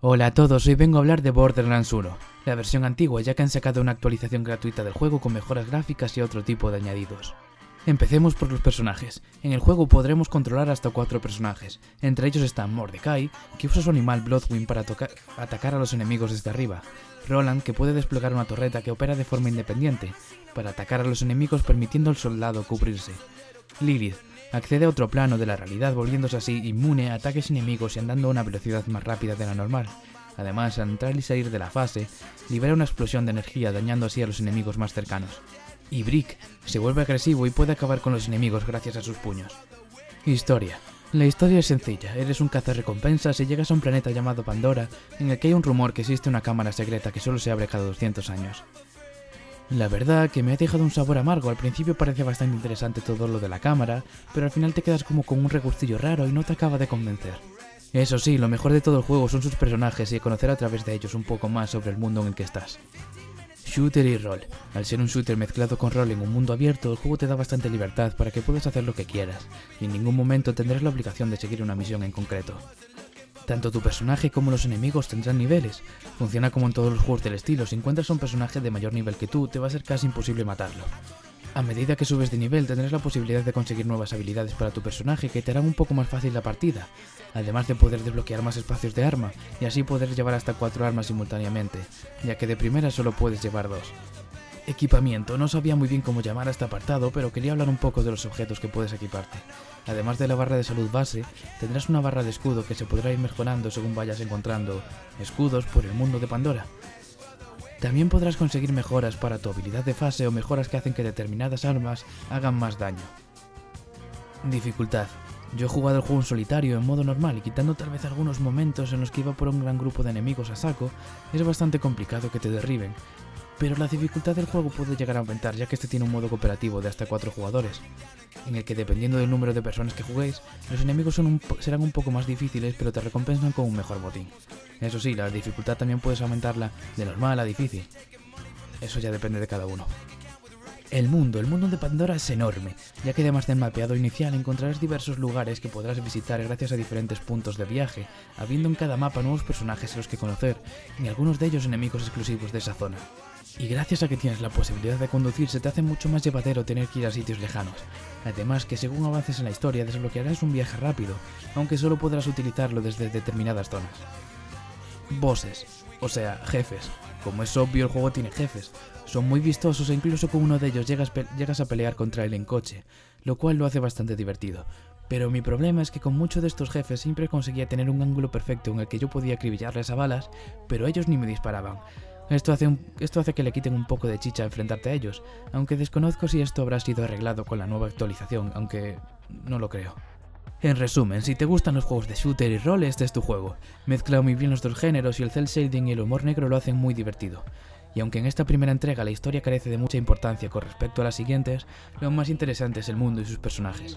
Hola a todos, hoy vengo a hablar de Borderlands 1, la versión antigua ya que han sacado una actualización gratuita del juego con mejoras gráficas y otro tipo de añadidos. Empecemos por los personajes. En el juego podremos controlar hasta cuatro personajes. Entre ellos están Mordecai, que usa su animal Bloodwind para atacar a los enemigos desde arriba. Roland, que puede desplegar una torreta que opera de forma independiente, para atacar a los enemigos permitiendo al soldado cubrirse. Lilith, accede a otro plano de la realidad volviéndose así inmune a ataques enemigos y andando a una velocidad más rápida de la normal. Además, al entrar y salir de la fase, libera una explosión de energía dañando así a los enemigos más cercanos. Y Brick se vuelve agresivo y puede acabar con los enemigos gracias a sus puños. Historia. La historia es sencilla, eres un cazarrecompensas y llegas a un planeta llamado Pandora, en el que hay un rumor que existe una cámara secreta que solo se abre cada 200 años. La verdad que me ha dejado un sabor amargo, al principio parece bastante interesante todo lo de la cámara, pero al final te quedas como con un regustillo raro y no te acaba de convencer. Eso sí, lo mejor de todo el juego son sus personajes y conocer a través de ellos un poco más sobre el mundo en el que estás. Shooter y rol. Al ser un shooter mezclado con rol en un mundo abierto, el juego te da bastante libertad para que puedas hacer lo que quieras, y en ningún momento tendrás la obligación de seguir una misión en concreto. Tanto tu personaje como los enemigos tendrán niveles. Funciona como en todos los juegos del estilo, si encuentras a un personaje de mayor nivel que tú, te va a ser casi imposible matarlo. A medida que subes de nivel tendrás la posibilidad de conseguir nuevas habilidades para tu personaje que te harán un poco más fácil la partida, además de poder desbloquear más espacios de arma y así poder llevar hasta 4 armas simultáneamente, ya que de primera solo puedes llevar dos. Equipamiento. No sabía muy bien cómo llamar a este apartado, pero quería hablar un poco de los objetos que puedes equiparte. Además de la barra de salud base, tendrás una barra de escudo que se podrá ir mejorando según vayas encontrando escudos por el mundo de Pandora. También podrás conseguir mejoras para tu habilidad de fase o mejoras que hacen que determinadas armas hagan más daño. Dificultad. Yo he jugado el juego en solitario en modo normal y quitando tal vez algunos momentos en los que iba por un gran grupo de enemigos a saco, es bastante complicado que te derriben, pero la dificultad del juego puede llegar a aumentar ya que este tiene un modo cooperativo de hasta 4 jugadores, en el que dependiendo del número de personas que juguéis, los enemigos serán un poco más difíciles pero te recompensan con un mejor botín. Eso sí, la dificultad también puedes aumentarla de normal a difícil. Eso ya depende de cada uno. El mundo, el mundo de Pandora es enorme, ya que además del mapeado inicial encontrarás diversos lugares que podrás visitar gracias a diferentes puntos de viaje, habiendo en cada mapa nuevos personajes a los que conocer, y algunos de ellos enemigos exclusivos de esa zona. Y gracias a que tienes la posibilidad de conducir se te hace mucho más llevadero tener que ir a sitios lejanos. Además que según avances en la historia desbloquearás un viaje rápido, aunque solo podrás utilizarlo desde determinadas zonas. Bosses, o sea, jefes. Como es obvio el juego tiene jefes. Son muy vistosos e incluso con uno de ellos llegas, llegas a pelear contra él en coche, lo cual lo hace bastante divertido. Pero mi problema es que con muchos de estos jefes siempre conseguía tener un ángulo perfecto en el que yo podía acribillarles a balas, pero ellos ni me disparaban. Esto hace, esto hace que le quiten un poco de chicha enfrentarte a ellos, aunque desconozco si esto habrá sido arreglado con la nueva actualización, aunque no lo creo. En resumen, si te gustan los juegos de shooter y rol, este es tu juego. Mezcla muy bien los dos géneros y el cel shading y el humor negro lo hacen muy divertido. Y aunque en esta primera entrega la historia carece de mucha importancia con respecto a las siguientes, lo más interesante es el mundo y sus personajes.